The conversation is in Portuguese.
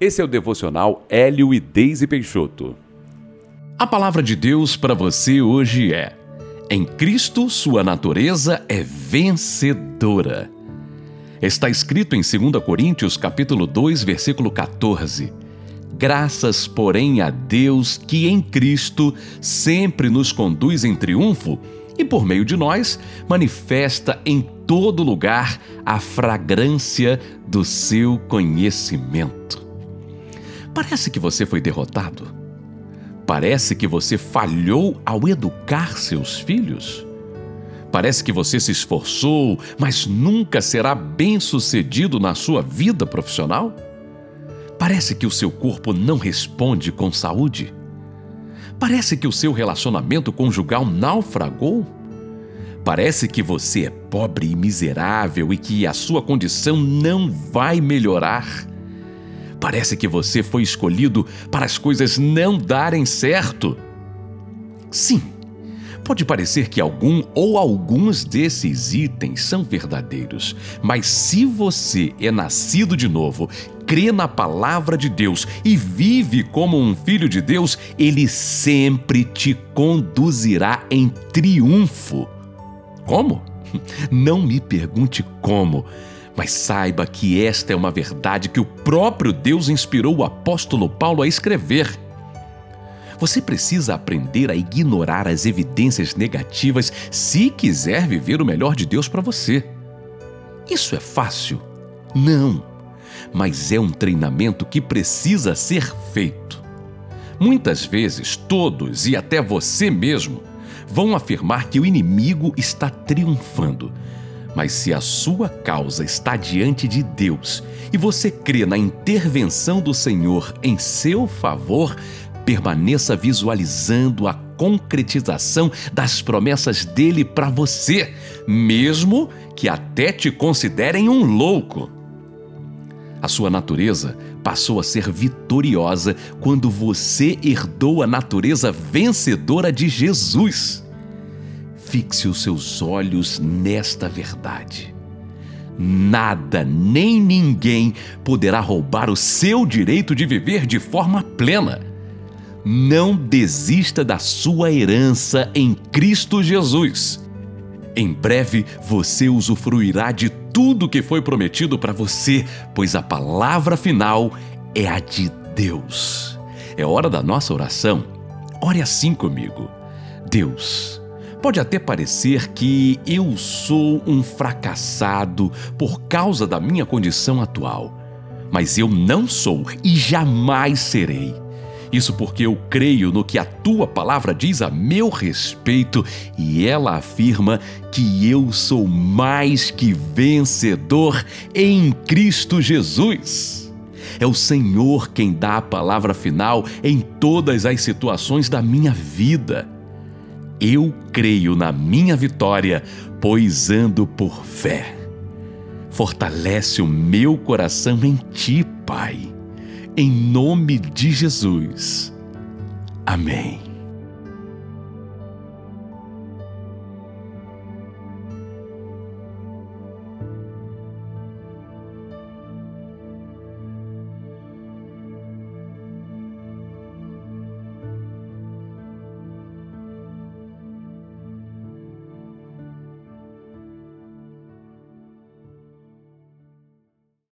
Esse é o devocional Hélio e Deise Peixoto. A palavra de Deus para você hoje é: Em Cristo sua natureza é vencedora. Está escrito em 2 Coríntios capítulo 2, versículo 14. Graças, porém, a Deus que em Cristo sempre nos conduz em triunfo e por meio de nós manifesta em todo lugar a fragrância do seu conhecimento. Parece que você foi derrotado. Parece que você falhou ao educar seus filhos. Parece que você se esforçou, mas nunca será bem-sucedido na sua vida profissional. Parece que o seu corpo não responde com saúde. Parece que o seu relacionamento conjugal naufragou. Parece que você é pobre e miserável e que a sua condição não vai melhorar. Parece que você foi escolhido para as coisas não darem certo. Sim, pode parecer que algum ou alguns desses itens são verdadeiros, mas se você é nascido de novo, crê na palavra de Deus e vive como um filho de Deus, ele sempre te conduzirá em triunfo. Como? Não me pergunte como mas saiba que esta é uma verdade que o próprio Deus inspirou o apóstolo Paulo a escrever. Você precisa aprender a ignorar as evidências negativas se quiser viver o melhor de Deus para você. Isso é fácil? Não. Mas é um treinamento que precisa ser feito. Muitas vezes, todos e até você mesmo vão afirmar que o inimigo está triunfando mas se a sua causa está diante de Deus e você crê na intervenção do Senhor em seu favor, permaneça visualizando a concretização das promessas dele para você, mesmo que até te considerem um louco. A sua natureza passou a ser vitoriosa quando você herdou a natureza vencedora de Jesus. Fixe os seus olhos nesta verdade. Nada nem ninguém poderá roubar o seu direito de viver de forma plena. Não desista da sua herança em Cristo Jesus. Em breve você usufruirá de tudo que foi prometido para você, pois a palavra final é a de Deus. É hora da nossa oração. Ore assim comigo. Deus, Pode até parecer que eu sou um fracassado por causa da minha condição atual, mas eu não sou e jamais serei. Isso porque eu creio no que a tua palavra diz a meu respeito e ela afirma que eu sou mais que vencedor em Cristo Jesus. É o Senhor quem dá a palavra final em todas as situações da minha vida. Eu creio na minha vitória, pois ando por fé. Fortalece o meu coração em ti, Pai. Em nome de Jesus. Amém.